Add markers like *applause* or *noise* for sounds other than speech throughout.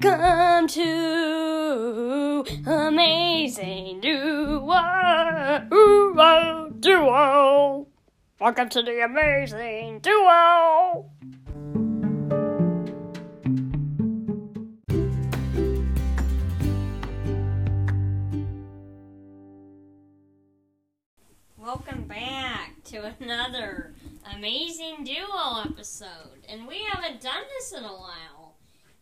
Welcome to Amazing Duo. Duo, duo. Welcome to the Amazing Duo. Uh. Welcome back to another Amazing Duo episode. And we haven't done this in a while.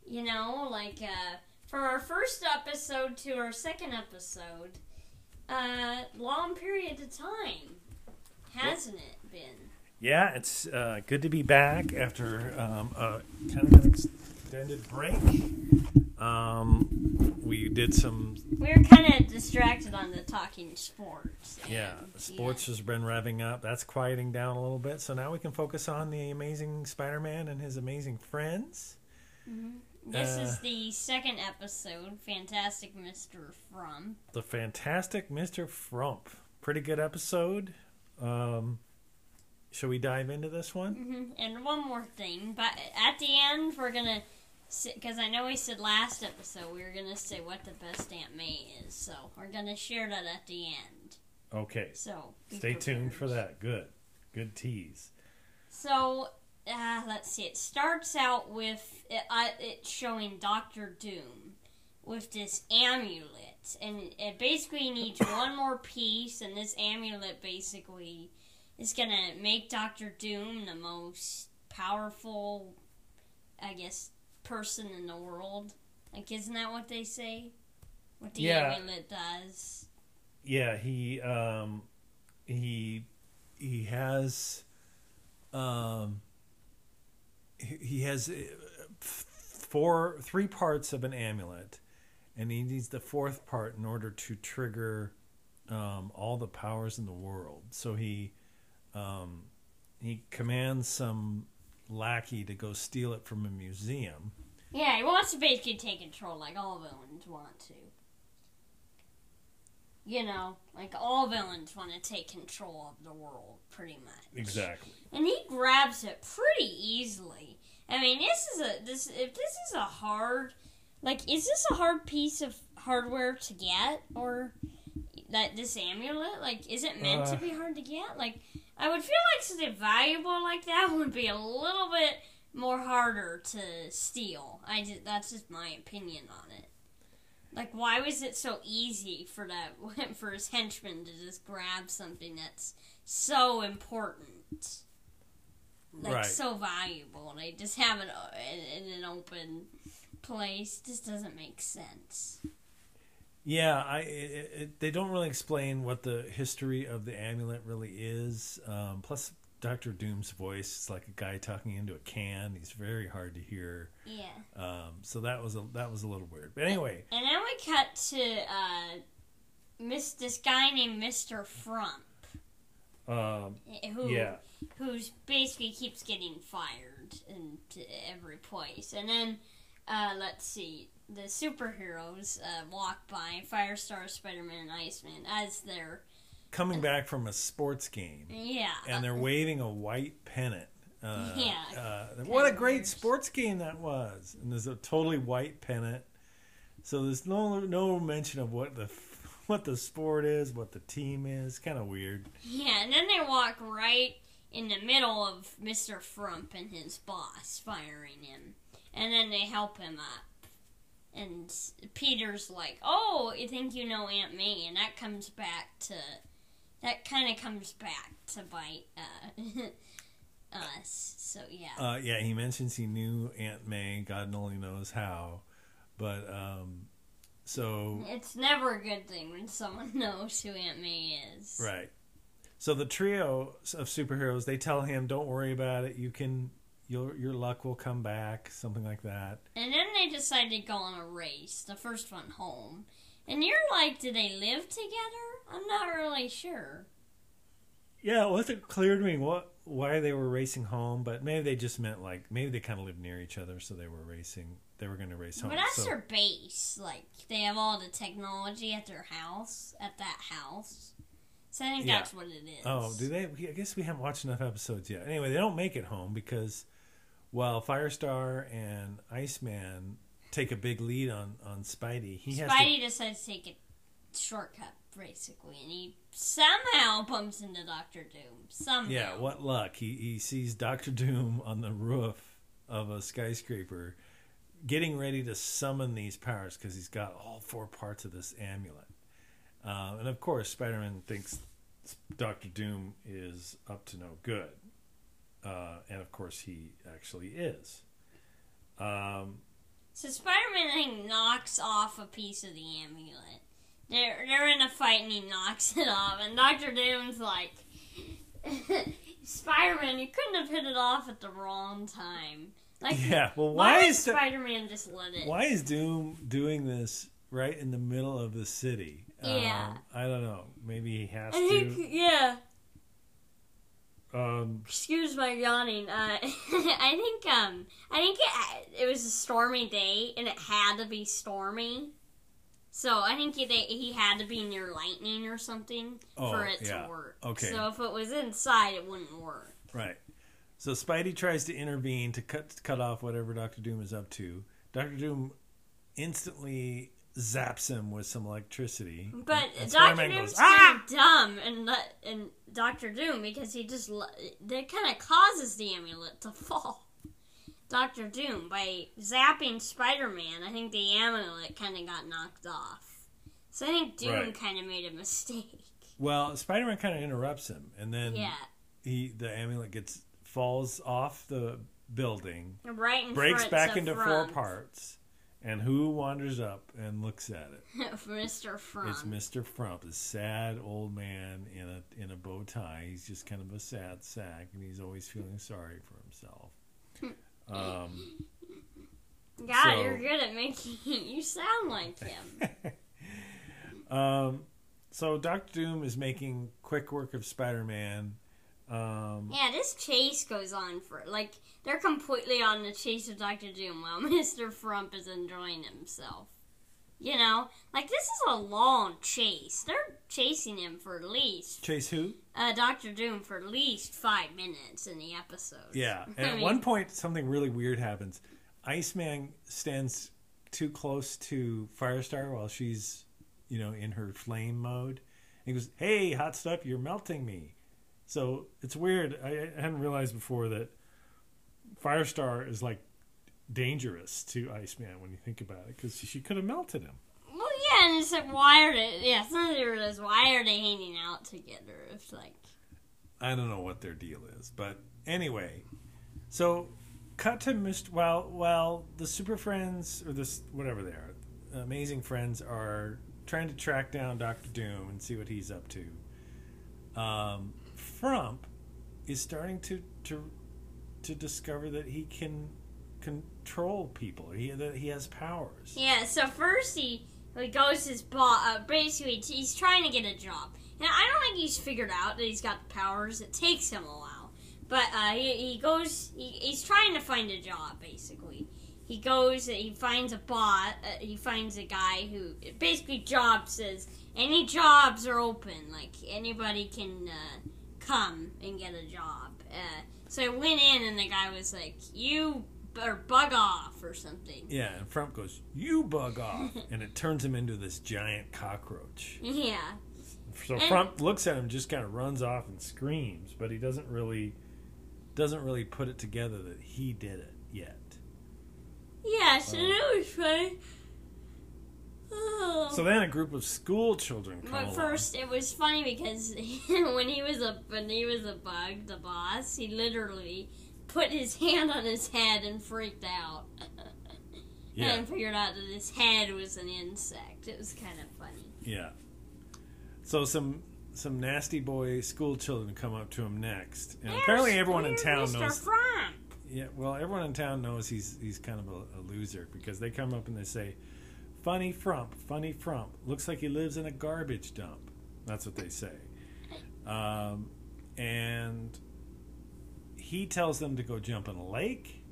You know, like uh, for our first episode to our second episode, uh, long period of time, hasn't it been? Yeah, it's uh, good to be back after um, a kind of an extended break. Um, we did some, We were kind of distracted on the talking sports. yeah, sports has been revving up. That's quieting down a little bit. So now we can focus on the amazing Spider Man and his amazing friends. This Uh, is the second episode, Fantastic Mr. Frump. The fantastic Mr. Frump. Pretty good episode. Um, shall we dive into this one? hmm And one more thing, but at the end we're gonna, because I know we said last episode we were gonna say what the best Aunt May is, so we're gonna share that at the end. Okay. So Stay tuned for that. Good. Good tease. So uh, let's see. It starts out with it, uh, it showing Doctor Doom with this amulet, and it, basically needs one more piece, and this amulet basically is gonna make Doctor Doom the most powerful, I guess, person in the world. Like, isn't that what they say? What the Yeah. amulet does. yeah he um he he has um he has uh, four three parts of an amulet and he needs the fourth part in order to trigger um all the powers in the world so he um he commands some lackey to go steal it from a museum Yeah, he wants to basically take control like all villains want to. You know, like all villains want to take control of the world, pretty much. exactly And he grabs it pretty easily. I mean, this is a this if this is a hard, like, is this a hard piece of hardware to get or that this amulet? Like, is it meant to Uh. be hard to get? Like, I would feel like something valuable like that would be a little bit more harder to steal. I just, that's just my opinion on it. Like, why was it so easy for that *laughs* for his henchman to just grab something that's so important, like right so valuable, and they just have it in, in an open place? Just doesn't make sense. Yeah, I it, it, they don't really explain what the history of the amulet really is. Um, plus, Doctor Doom's voice is like a guy talking into a can. He's very hard to hear. Yeah. Um, so that was a that was a little weird. But anyway, And then we cut to uh, Miss this guy named Mister Frump, um, who yeah, who's basically keeps getting fired into every place. And then, uh, let's see, the superheroes uh, walk by Firestar, Spider Man, and Iceman as they're coming back from a sports game, yeah. and they're waving a white pennant. Uh, Yeah. Uh, what a great sports game that was! And there's a totally white pennant. So there's no no mention of what the what the sport is, what the team is. Kind of weird. yeah, and then they walk right in the middle of Mr. Frump and his boss firing him. And then they help him up. And Peter's like, "Oh, you think you know Aunt May?" And that comes back to that kind of comes back to bite uh, *laughs* us. So yeah, Uh, yeah, he mentions he knew Aunt May. God only knows how, but um, so it's never a good thing when someone *laughs* knows who Aunt May is. right. So the trio of superheroes they tell him, "Don't worry about it. You can, your your luck will come back." Something like that. And then they decide to go on a race, the first one home. And you're like, do they live together? I'm not really sure. Yeah, it wasn't clear to me what why they were racing home, but maybe they just meant like maybe they kind of lived near each other, so they were racing. They were going to race home. But that's so, their base. Like, they have all the technology at their house, at that house. So I think Yeah. that's what it is. Oh, do they? I guess we haven't watched enough episodes yet. Anyway, they don't make it home because while Firestar and Iceman take a big lead on on Spidey. He has Spidey decides to take a shortcut, basically, and he somehow bumps into Doctor Doom. Somehow. Yeah, what luck! He he sees Doctor Doom on the roof of a skyscraper, getting ready to summon these powers because he's got all four parts of this amulet. Uh, and of course, Spider Man thinks Doctor Doom is up to no good, uh, and of course, he actually is. Um, So Spider-Man, I think, knocks off a piece of the amulet. They're they're in a fight, and he knocks it off. And Doctor Doom's like, *laughs* Spider-Man, you couldn't have hit it off at the wrong time. Like, yeah, well, why, why is the- Spider-Man just let it? Why is Doom doing this right in the middle of the city? Yeah. Um, I don't know. Maybe he has I think, to. yeah. Um, Excuse my yawning. Uh, *laughs* I think um, I think it, it was a stormy day, and it had to be stormy. So I think he, they, he had to be near lightning or something Oh, for it yeah. to work. Okay. So if it was inside, it wouldn't work. right. So Spidey tries to intervene to cut cut off whatever Doctor Doom is up to. Doctor Doom instantly zaps him with some electricity. But Doctor Doom's ah! of dumb, and and Doctor Doom because he just that kind of causes the amulet to fall. Doctor Doom by zapping Spider Man. I think the amulet kind of got knocked off. So I think Doom Right. kind of made a *laughs* mistake. Well, Spider-Man kind of interrupts him, and then Yeah, he the amulet gets falls off the building, right in breaks back into four parts, and who wanders up and looks at it? *laughs* Mr. Front. It's Mr. Frump, a sad old man in a in a bow tie. He's just kind of a sad sack, and he's always feeling sorry for himself. Hmm. Um, God, so- you're good at making *laughs* you sound like him. *laughs* um, so Doctor Doom is making quick work of Spider-Man. Um, Yeah, this chase goes on for like they're completely on the chase of Doctor Doom while *laughs* Mister Frump is enjoying himself. You know, like this is a long chase. They're chasing him for at least Chase who? uh, Doctor Doom for at least five minutes in the episode. Yeah. *laughs* And I at mean- one point, something really weird happens. Iceman stands too close to Firestar while she's, you know, in her flame mode. He goes, "Hey, hot stuff, you're melting me." So it's weird. I, I hadn't realized before that Firestar is like dangerous to Iceman when you think about it, because she could have melted him. Well, yeah, and it's like why are they? Yeah, some of is why are they hanging out together? It's like I don't know what their deal is, but anyway, so cut to Mr. While while the Super Friends or this whatever they are, Amazing Friends are trying to track down Doctor Doom and see what he's up to. Um, Frump is starting to to to discover that he can control people. He he has powers. Yeah, so first he, he goes his boss. Uh, basically, he's trying to get a job. And I don't think he's figured out that he's got the powers. It takes him a while. But uh, he, he goes, he, he's trying to find a job, basically. He goes, he finds a bot, uh, he finds a guy who, basically, job says, any jobs are open. Like, anybody can uh, come and get a job. Uh, so I went in, and the guy was like, you, or bug off, or something. Yeah, and Frump goes, "You bug off," *laughs* and it turns him into this giant cockroach. Yeah. So And- Frump looks at him, just kind of runs off and screams, but he doesn't really doesn't really put it together that he did it yet. Yes, and Oh. it um, was funny. Oh. So then a group of school children come but along. first, it was funny because *laughs* when he was a when he was a bug, the boss, he literally put his hand on his head and freaked out, yeah, and figured out that his head was an insect. It was kind of funny. yeah. So some some nasty boy school children come up to him next, and apparently everyone in town Mr. knows. Frump. Yeah, well, everyone in town knows he's he's kind of a, a loser because they come up and they say, "Funny Frump, funny Frump. Looks like he lives in a garbage dump." That's what they say. Um, and he tells them to go jump in a lake.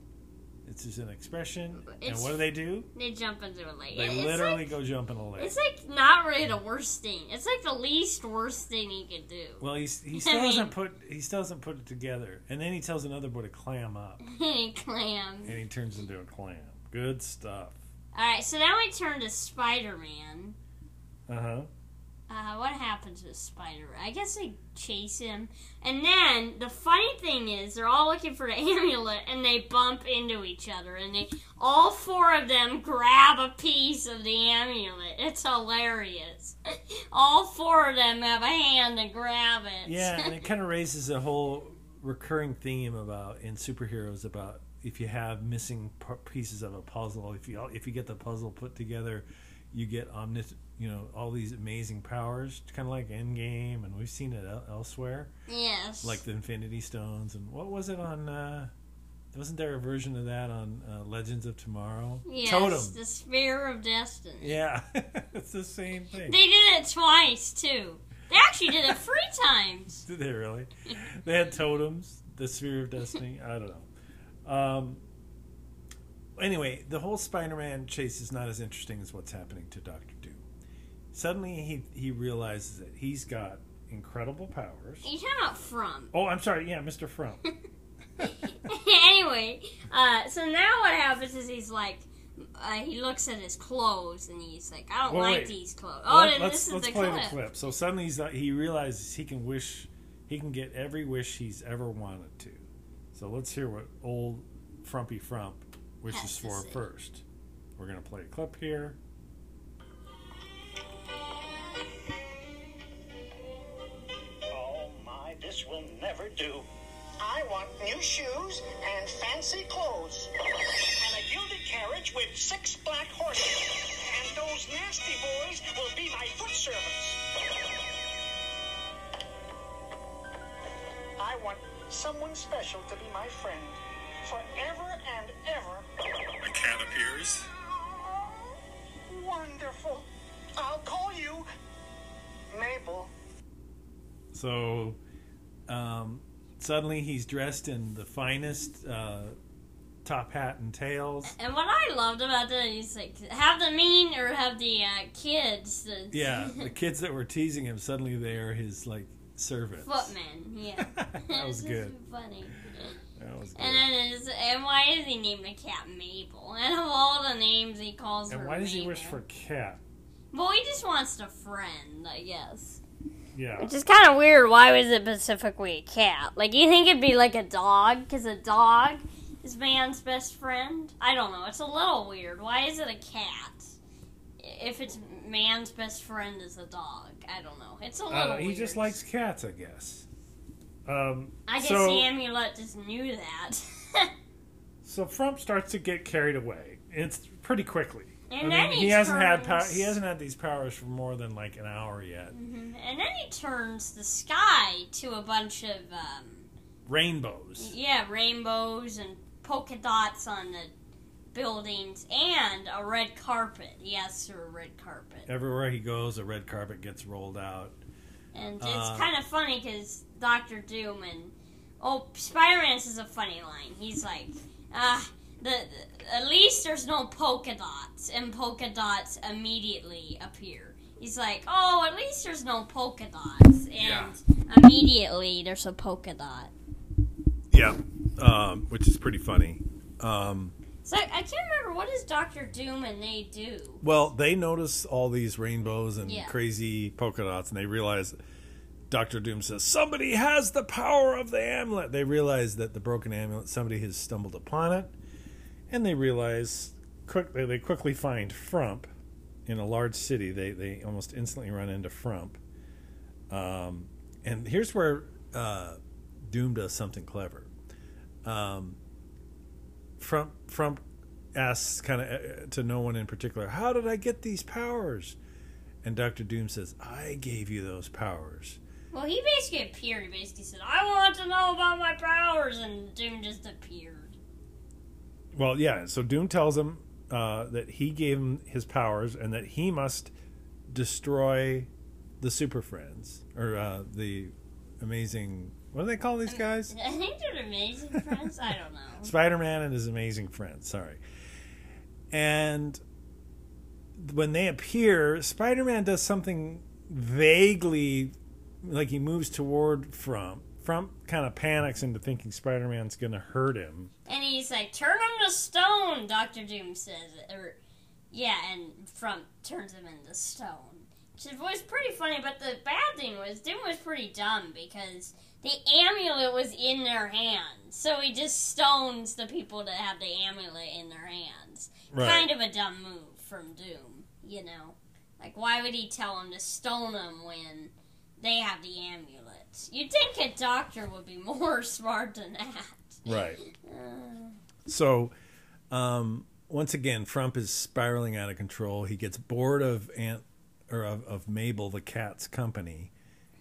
It's just an expression. and what do they do? They jump into a lake. They It's literally like- go jump in a lake. It's like not really the worst thing. It's like the least worst thing he could do. well, he's, he *laughs* still I mean- doesn't put he still doesn't put it together, and then he tells another boy to clam up, *laughs* Any clam. and he turns into a clam. Good stuff. All right, so now we turn to Spider Man. Uh huh. Uh, what happens with Spider? I guess they chase him, and then the funny thing is, they're all looking for the *laughs* amulet, and they bump into each other, and they all four of them grab a piece of the amulet. It's hilarious. *laughs* All four of them have a hand to grab it. Yeah, and it *laughs* kind of raises a whole recurring theme about in superheroes about if you have missing pieces of a puzzle, if you if you get the puzzle put together, you get omnis, you know, all these amazing powers, kind of like Endgame, and we've seen it el- elsewhere, yes. like the Infinity Stones, and what was it on? Uh, wasn't there a version of that on uh, Legends of Tomorrow? yes, Totem. the Spear of Destiny. Yeah, *laughs* it's the same thing. They did it twice too. They actually did it three *laughs* times. Did they really? They had totems, the spear of destiny. I don't know. Um, anyway, the whole Spider-Man chase is not as interesting as what's happening to Doctor. Suddenly, he he realizes that he's got incredible powers. You talking about from? Oh, I'm sorry. Yeah, Mister Frump. *laughs* anyway, uh, so now what happens is he's like, uh, he looks at his clothes and he's like, I don't Well, like wait. these clothes. Oh, let's this is let's the play clip. the clip. So suddenly he's not, he realizes he can wish he can get every wish he's ever wanted to. So let's hear what old Frumpy Frump wishes for first. We're gonna play a clip here. This will never do. I want new shoes and fancy clothes. And a gilded carriage with six black horses. And those nasty boys will be my foot servants. I want someone special to be my friend. Forever and ever. A cat appears. Wonderful. I'll call you Mabel. So um, suddenly he's dressed in the finest uh, top hat and tails. And what I loved about that is like have the mean or have the uh, kids the Yeah, *laughs* the kids that were teasing him suddenly they are his like servants. footmen. Yeah, *laughs* That was *laughs* good. Funny. That was good. And then is and why is he named the cat Mabel? And of all the names he calls And her, and why does he wish for cat? Well, he just wants a friend, I guess. Yeah. Which is kind of weird. Why was it specifically a cat? Like, you think it'd be like a dog? Because a dog is man's best friend? I don't know. It's a little weird. Why is it a cat? If it's man's best friend is a dog. I don't know. It's a little Uh, he weird. just likes cats, I guess. Um, I guess so, the amulet just knew that. *laughs* so Frump starts to get carried away. It's pretty quickly. And I then mean, he he hasn't had turns- he hasn't had these powers for more than like an hour yet. Mhm. And then he turns the sky to a bunch of, um, Rainbows. yeah, rainbows and polka dots on the buildings and a red carpet. Yes, for a red carpet. Everywhere he goes, a red carpet gets rolled out. And Uh, it's kind of funny because Doctor Doom and oh, Spider Man says a funny line. He's like, ah, the, the at least there's no polka dots, and polka dots immediately appear. He's like, oh, at least there's no polka dots, and Yeah. immediately there's a polka dot. Yeah, um, which is pretty funny. Um, So I, I can't remember what does Doctor Doom and they do. well, they notice all these rainbows and Yeah. crazy polka dots, and they realize Doctor Doom says somebody has the power of the amulet. They realize that the broken amulet, somebody has stumbled upon it, and they realize quickly they quickly find Frump in a large city. They they almost instantly run into Frump, um, and here's where uh, Doom does something clever. Um, Frump Frump asks kind of uh, to no one in particular, "How did I get these powers?" And Doctor Doom says, "I gave you those powers." Well, he basically appeared. He basically said, "I want to know about my powers," and Doom just appeared. Well, yeah. So Doom tells him uh, that he gave him his powers and that he must destroy the Super Friends or uh, the amazing. What do they call these guys? *laughs* I think they're amazing friends. I don't know. *laughs* Spider Man and his amazing friends. Sorry. And when they appear, Spider Man does something vaguely like he moves toward Frump. Frump kind of panics into thinking Spider Man's going to hurt him. And he's like, "Turn him to stone," Doctor Doom says. Or Yeah, and Frump turns him into stone. Which was pretty funny, but the bad thing was Doom was pretty dumb because the amulet was in their hands. So he just stones the people that have the amulet in their hands. Right. Kind of a dumb move from Doom, you know? Like, why would he tell him to stone them when they have the amulet? You'd think a doctor would be *laughs* more smart than that. Right. Uh, So, um, once again, Frump is spiraling out of control. He gets bored of Aunt or of, of Mabel the cat's company,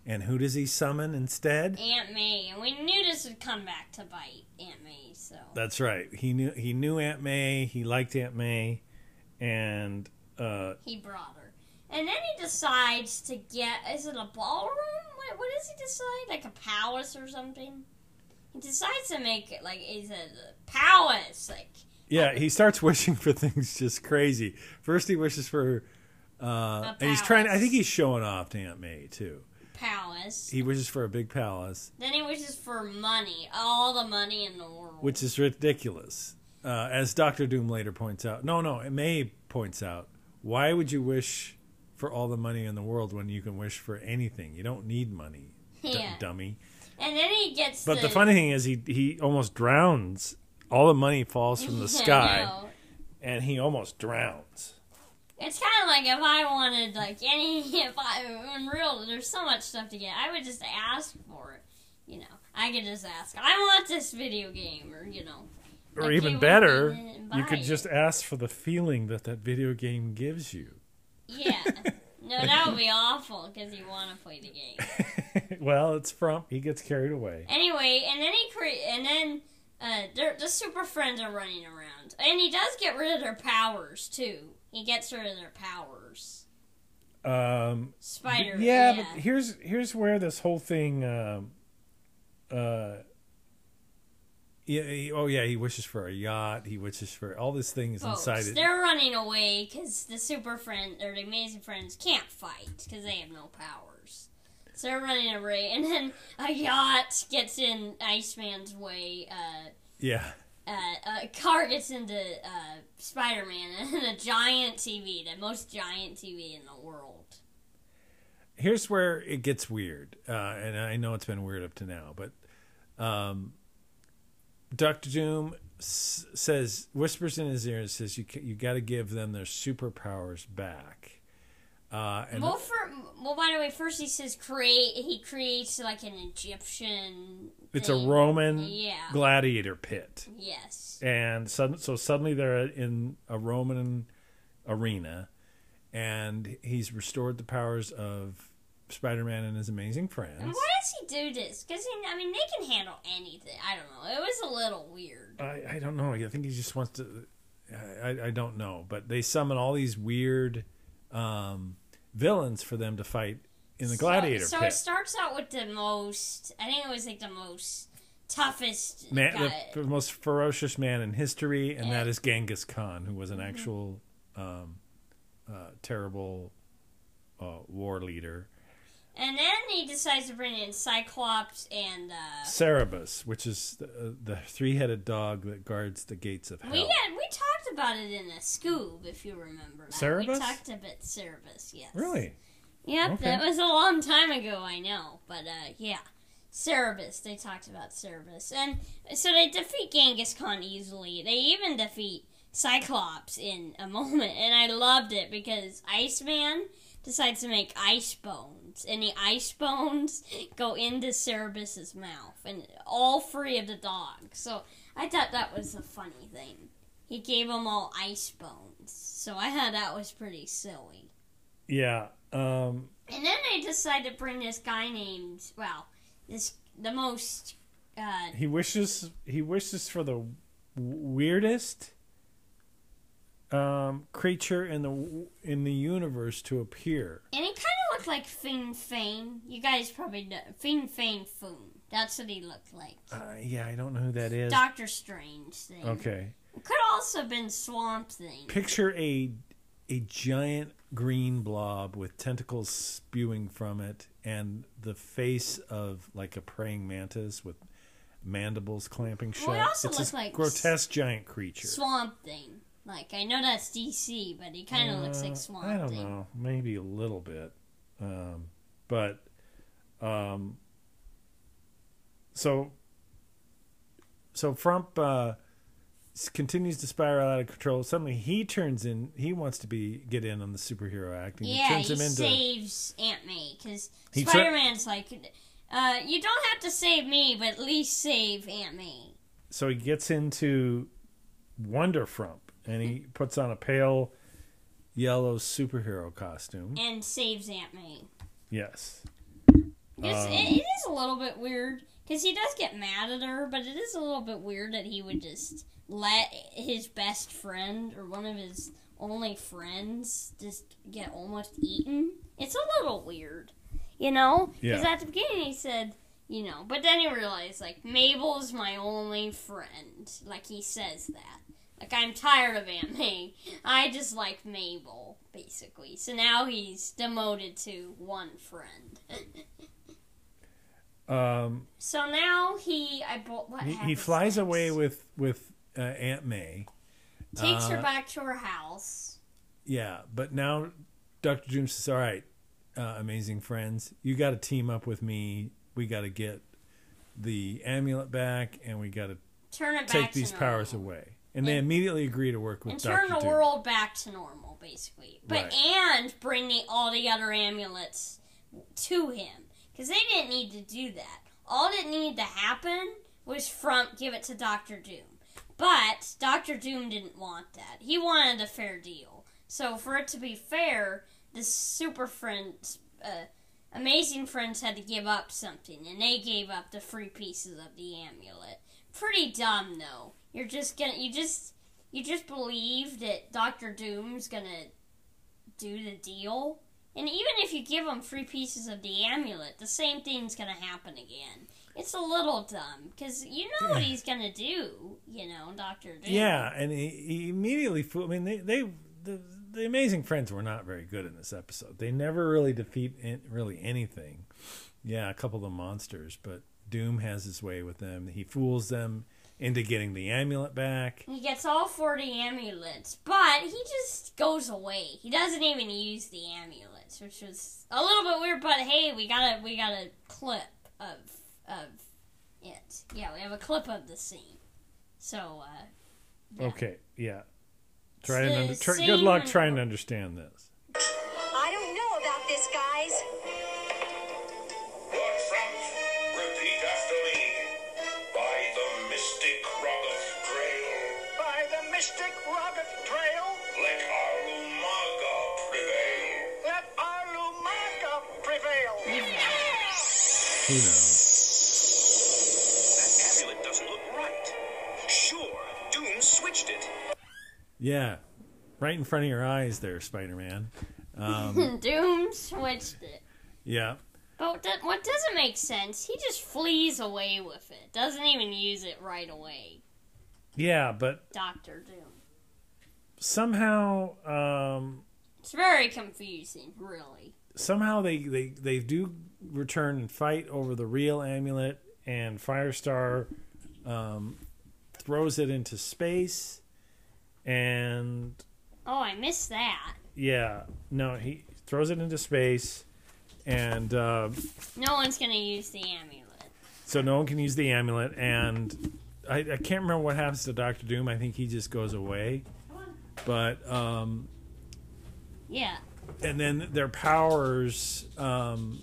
and who does he summon instead? Aunt May, and we knew this would come back to bite Aunt May, so. That's right. He knew he knew Aunt May. He liked Aunt May, and uh, he brought her. And then he decides to get is it a ballroom? What, what does he decide? Like a palace or something? He decides to make it like is a palace? Like yeah, he starts wishing for things just crazy. First, he wishes for, uh, and he's trying. I think he's showing off to Aunt May too. palace. He wishes for a big palace, then he wishes for money, all the money in the world. which is ridiculous. Uh, as Doctor Doom later points out, no, no, May points out, why would you wish for all the money in the world when you can wish for anything? You don't need money, d- dummy. And then he gets But the, the funny thing is, he he almost drowns. All the money falls from the *laughs* sky, and he almost drowns. It's kind of like if I wanted like any *laughs* if I in real there's so much stuff to get I would just ask for it you know I could just ask I want this video game or you know Or like, even better, you could it. just ask for the feeling that that video game gives you. Yeah. No that would be awful because you want to play the game. *laughs* Well, it's from he gets carried away. anyway and then he cre- and then uh the super friends are running around. And he does get rid of their powers too. He gets rid of their powers. Um, Spider yeah, but here's here's where this whole thing. Um, uh, yeah. He, oh yeah, he wishes for a yacht. He wishes for all these things Folks, inside it. they're running away because the super friend or the amazing friends can't fight because they have no powers. So they're running away, *laughs* and then a yacht gets in Iceman's way. Uh, Yeah. uh, a car gets into uh, Spider-Man, *laughs* and a giant TV, the most giant TV in the world. here's where it gets weird, uh, and I know it's been weird up to now, but um, Doctor Doom s- says, whispers in his ear, and says, "You ca- you got to give them their superpowers back." Uh, and well, for well, by the way, first he says create. He creates like an Egyptian. it's a thing. Roman Yeah. gladiator pit, Yes. and sudden, so suddenly they're in a Roman arena, and he's restored the powers of Spider-Man and his amazing friends. And why does he do this? Because I mean, they can handle anything. I don't know. It was a little weird. I, I don't know. I think he just wants to. I, I don't know, but they summon all these weird um, villains for them to fight in the gladiator so, so pit. it starts out with the most. I think it was like the most toughest man, the, the most ferocious man in history, and that Yeah. is Genghis Khan, who was Mm-hmm. an actual um, uh, terrible uh, war leader. And then he decides to bring in Cyclops and. Uh, Cerberus, which is the, uh, the three-headed dog that guards the gates of hell. we had we talked about it in a Scoob, if you remember. That. Cerberus? We talked about Cerberus, yes. really? Yep, Okay. that was a long time ago, I know. But, uh, yeah. Cerberus, they talked about Cerberus. And so they defeat Genghis Khan easily. They even defeat Cyclops in a *laughs* moment. And I loved it because Iceman decides to make ice bones. And the ice bones go into Cerberus's mouth. And all three of the dogs. So I thought that was a funny thing. He gave them all ice bones. So I thought that was pretty silly. Yeah. Um, And then they decide to bring this guy named well, this the most uh he wishes he wishes for the w- weirdest um, creature in the in the universe to appear. and he kind of looked like Fin Fang. You guys probably know Fin Fang Foom. That's what he looked like. Uh, yeah, I don't know who that is. Doctor Strange thing. Okay, It could also have been Swamp Thing. picture a a giant green blob with tentacles spewing from it, and the face of like a praying mantis with mandibles clamping shut. Well, it also it's looked this like grotesque giant creature. Swamp Thing. Like I know that's DC, but he kind of looks Uh, like Swamp I don't Thing. know, maybe a little bit, um, but um, so so Frump uh, continues to spiral out of control. Suddenly, he turns in. He wants to be get in on the superhero acting. Yeah, turns he him into saves Aunt May because Spider Man's like, uh, you don't have to save me, but at least save Aunt May. so he gets into Wonder Frump, and he puts on a pale yellow superhero costume. and saves Aunt May. Yes. It's, Um, it, it is a little bit weird because he does get mad at her, but it is a little bit weird that he would just let his best friend or one of his only friends just get almost eaten. It's a little weird, you know? Because Yeah. at the beginning he said, you know, but then he realized, like, Mabel's my only friend. Like, he says that. Like, I'm tired of Aunt May. I just like Mabel, basically. So now he's demoted to one friend. Um, So now he, I bought what he, he flies next? away with with uh, Aunt May. takes her uh, back to her house. Yeah, but now Doctor Doom says, "All right, uh, amazing friends, you got to team up with me. We got to get the amulet back, and we got to Turn it back take these powers away." And they immediately agree to work with and Doctor turn the Doom. world back to normal, basically. But Right. and bring the, all the other amulets to him because they didn't need to do that. All that needed to happen was Frump give it to Doctor Doom. But Doctor Doom didn't want that. He wanted a fair deal. So for it to be fair, the Super Friends, uh, Amazing Friends had to give up something, and they gave up the free pieces of the amulet. Pretty dumb, though. You're just gonna, you just, you just believe that Doctor Doom's gonna do the deal, and even if you give him three pieces of the amulet, the same thing's gonna happen again. It's a little dumb because you know what he's gonna do. You know, Doctor Doom. Yeah, and he, he immediately. fo- I mean, they they the, the amazing friends were not very good in this episode. They never really defeat an- really anything. Yeah, a couple of the monsters, but Doom has his way with them. He fools them into getting the amulet back. He gets all 40 amulets, but he just goes away. He doesn't even use the amulets, which was a little bit weird, but hey, we got a we got a clip of of it. Yeah, we have a clip of the scene. So uh yeah. Okay, yeah. Try and under, try, good luck trying to understand this. Who knows? That amulet doesn't look right. Sure, Doom switched it. Yeah, right in front of your eyes, there, Spider-Man. Um, *laughs* Doom switched it. yeah, But what, do- what doesn't make sense, he just flees away with it. Doesn't even use it right away. yeah, but Doctor Doom. somehow, um, It's very confusing, really. Somehow they, they, they do return and fight over the real amulet, and Firestar um, throws it into space, and Oh, I missed that. yeah, no, he throws it into space, and uh, No one's gonna use the amulet. so no one can use the amulet, and I, I can't remember what happens to Doctor Doom. I think he just goes away, but um, Yeah. And then their powers um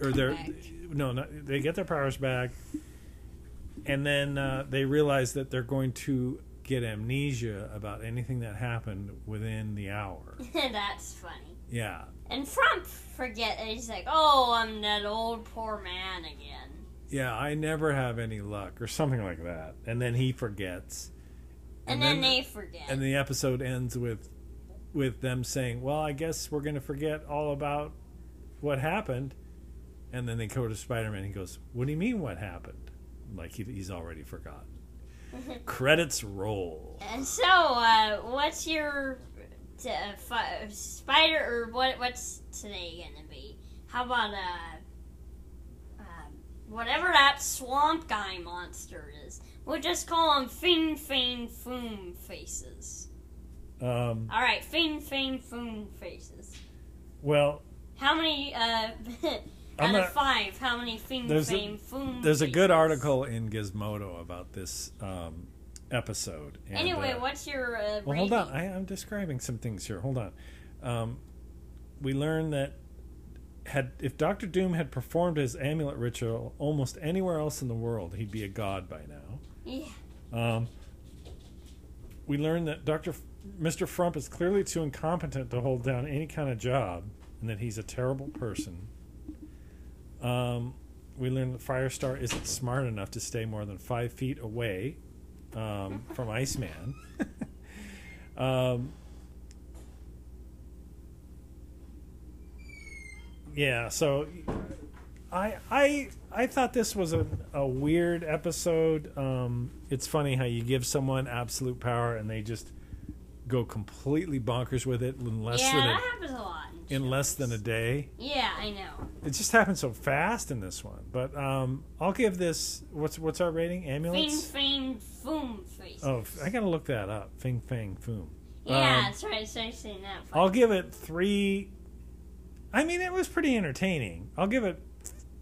or their Back. no, not, they get their powers back and then uh, they realize that they're going to get amnesia about anything that happened within the hour *laughs* That's funny. yeah And Frump forget he's like, Oh, I'm that old poor man again. yeah i never have any luck or something like that and then he forgets And, And then, then- they forget. and the episode ends with with them saying well i guess we're going to forget all about what happened and then they go to spider-man he goes what do you mean what happened like he, he's already forgotten *laughs* credits roll And so, uh, what's your t- uh, fi- spider or what? What's today gonna be? How about uh, um, whatever that swamp guy monster is. We'll just call him Fin Fin Foom Faces. Um, All right, Fing Fang Foom Faces. well, How many? Uh, *laughs* I'm out not- of five, how many Fing There's a- Fang Foom? there's a good faces? article in Gizmodo about this um, episode. and, Anyway, uh, what's your uh, Well, hold on. I, I'm describing some things here. Hold on. Um, we learned that had if Doctor Doom had performed his amulet ritual almost anywhere else in the world, he'd be a god by now. Yeah. Um, we learned that Doctor Mr. Frump is clearly too incompetent to hold down any kind of job, and that he's a terrible person. Um, we learned that Firestar isn't smart enough to stay more than five feet away um, *laughs* from Iceman. *laughs* um, yeah, so I I I thought this was a, a weird episode. Um, it's funny how you give someone absolute power and they just go completely bonkers with it in less yeah, than that a, happens a lot. In, in less than a day. Yeah, I know. It just happened so fast in this one. But um, I'll give this what's what's our rating? Fing Amulets. Fang Foom Faces. Oh, I gotta look that up. Fing Fang Foom. yeah, um, that's right. Started saying that. I'll give it three. I mean, it was pretty entertaining. I'll give it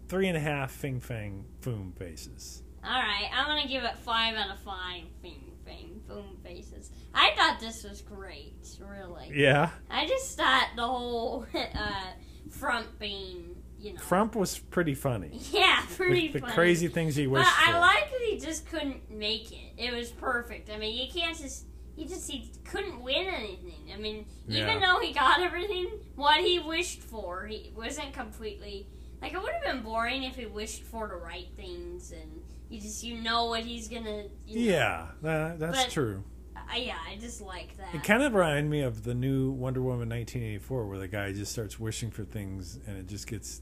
three and a half Fing Fang Foom faces. All right, I'm gonna give it five out of five. Fing Fang Foom Faces. I thought this was great. Really. Yeah, I just thought the whole *laughs* uh, front being, you know. Frump was pretty funny. *laughs* Yeah, pretty The, the crazy things he wished. But I like that he just couldn't make it. It was perfect. I mean, you can't just. He just he couldn't win anything. I mean, even Yeah. though he got everything, what he wished for, he wasn't completely. Like it would have been boring if he wished for the right things and you just you know what he's gonna. You know. yeah, that, that's But- true. I, yeah, I just like that. It kind of reminded me of the new Wonder Woman 1984, where the guy just starts wishing for things and it just gets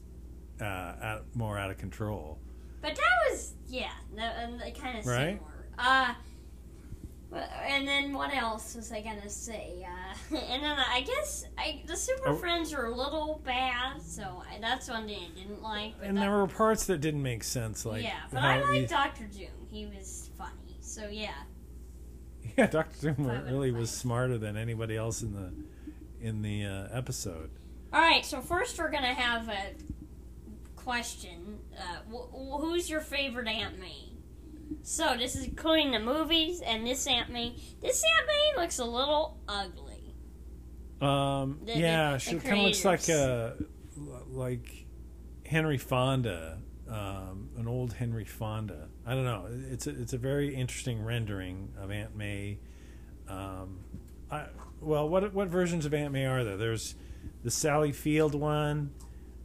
uh, out, more out of control. But that was yeah, that, kind of Right? similar. Uh, but- and then what else was I gonna say? Uh, *laughs* and then I guess I the Super Oh. Friends were a little bad, so I, that's one thing I didn't like. But And that- there were parts that didn't make sense, like yeah, but I he- like Doctor Doom. He was funny, so yeah. *laughs* yeah, Doctor Doom Five out of really was smarter than anybody else in the in the uh, episode. All right, so first we're gonna have a question. Uh, wh- who's your favorite Aunt May? So this is including the movies and this Aunt May. This Aunt May looks a little ugly. Um, The- yeah, the she kind of looks like creators. uh, like Henry Fonda, um, an old Henry Fonda. I don't know. It's a, it's a very interesting rendering of Aunt May. Um, I, well, what what versions of Aunt May are there? There's the Sally Field one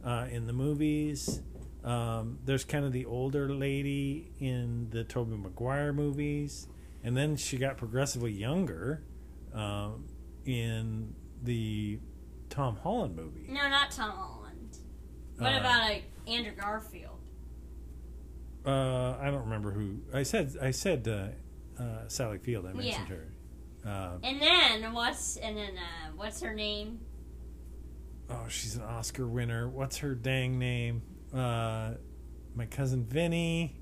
uh, in the movies. Um, there's kind of the older lady in the Tobey Maguire movies, and then she got progressively younger um, in the Tom Holland movie. No, not Tom Holland. What Uh, about like Andrew Garfield? Uh, I don't remember who I said. I said uh, uh, Sally Field. I mentioned her. Uh, And then what's and then uh, what's her name? oh, she's an Oscar winner. What's her dang name? Uh, my cousin Vinny.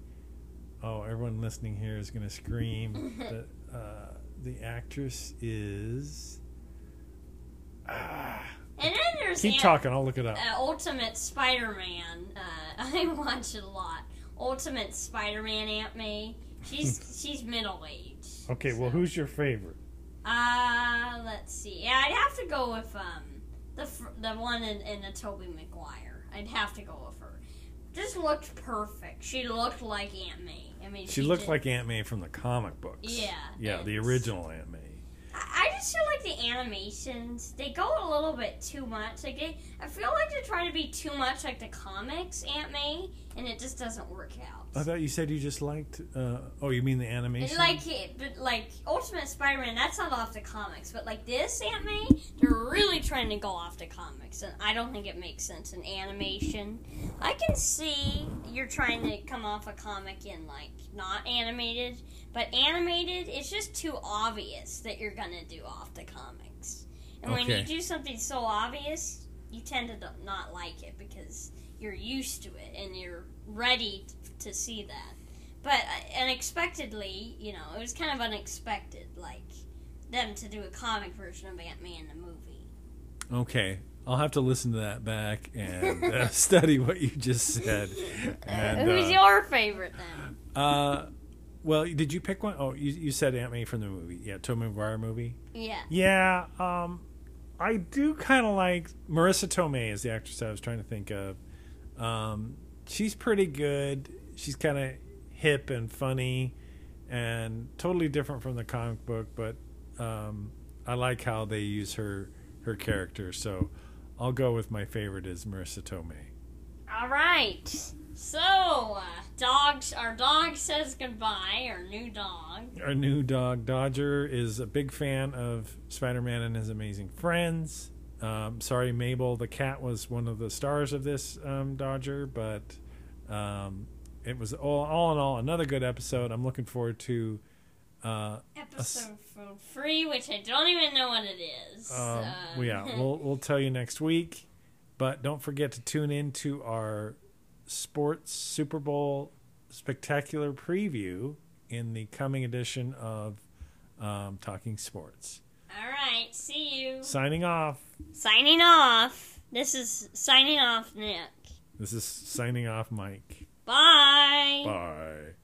Oh, everyone listening here is going to scream. *laughs* but, uh, the actress is. Ah, And then there's keep talking. I'll look it up. uh, Ultimate Spider-Man. Uh, *laughs* I watch it a lot. Ultimate Spider-Man Aunt May. She's *laughs* she's middle aged. Okay, well, who's your favorite? Uh, let's see. Yeah, I'd have to go with um the fr- the one in, in the Tobey Maguire. I'd have to go with. Just looked perfect. She looked like Aunt May. I mean, She looked did- like Aunt May from the comic books. Yeah, Yeah, the original Aunt May. I I just feel like the animations they go a little bit too much. Like they, I feel like they're trying to be too much like the comics Aunt May, and it just doesn't work out. I thought you said you just liked. Uh, oh, you mean the And animation? like it, but like Ultimate Spider-Man, that's not off the comics. But like this Aunt May, they're really trying to go off the comics, and I don't think it makes sense in animation. I can see you're trying to come off a comic in like not animated, but animated, it's just too obvious that you're gonna do off the comics. And when you do something so obvious, you tend to not like it because you're used to it and you're ready to see that. But uh, unexpectedly, you know, it was kind of unexpected, like them to do a comic version of Ant Man in the movie. Okay, I'll have to listen to that back and *laughs* uh, study what you just said. And, Who's uh, your favorite then? uh, well, did you pick one? Oh, you, you said Aunt May from the movie. Yeah, Tobey Maguire movie. Yeah. Yeah, um, I do kind of like Marisa Tomei is the actress I was trying to think of. Um, she's pretty good. She's kind of hip and funny, and totally different from the comic book. But um, I like how they use her her character. So I'll go with my favorite is Marisa Tomei. All right. So, uh, dogs. Our dog says goodbye. Our new dog. Our new dog Dodger is a big fan of Spider-Man and his amazing friends. Um, sorry, Mabel, the cat was one of the stars of this um, Dodger, but um, it was all, all in all another good episode. I'm looking forward to. Uh, Episode f- three, which I don't even know what it is. um, well, yeah, *laughs* we'll we'll tell you next week, but don't forget to tune in to our sports Super Bowl spectacular preview in the coming edition of um, Talking Sports. All right. See you. Signing off. Signing off. This is signing off, Nick. This is signing off, Mike. Bye. Bye.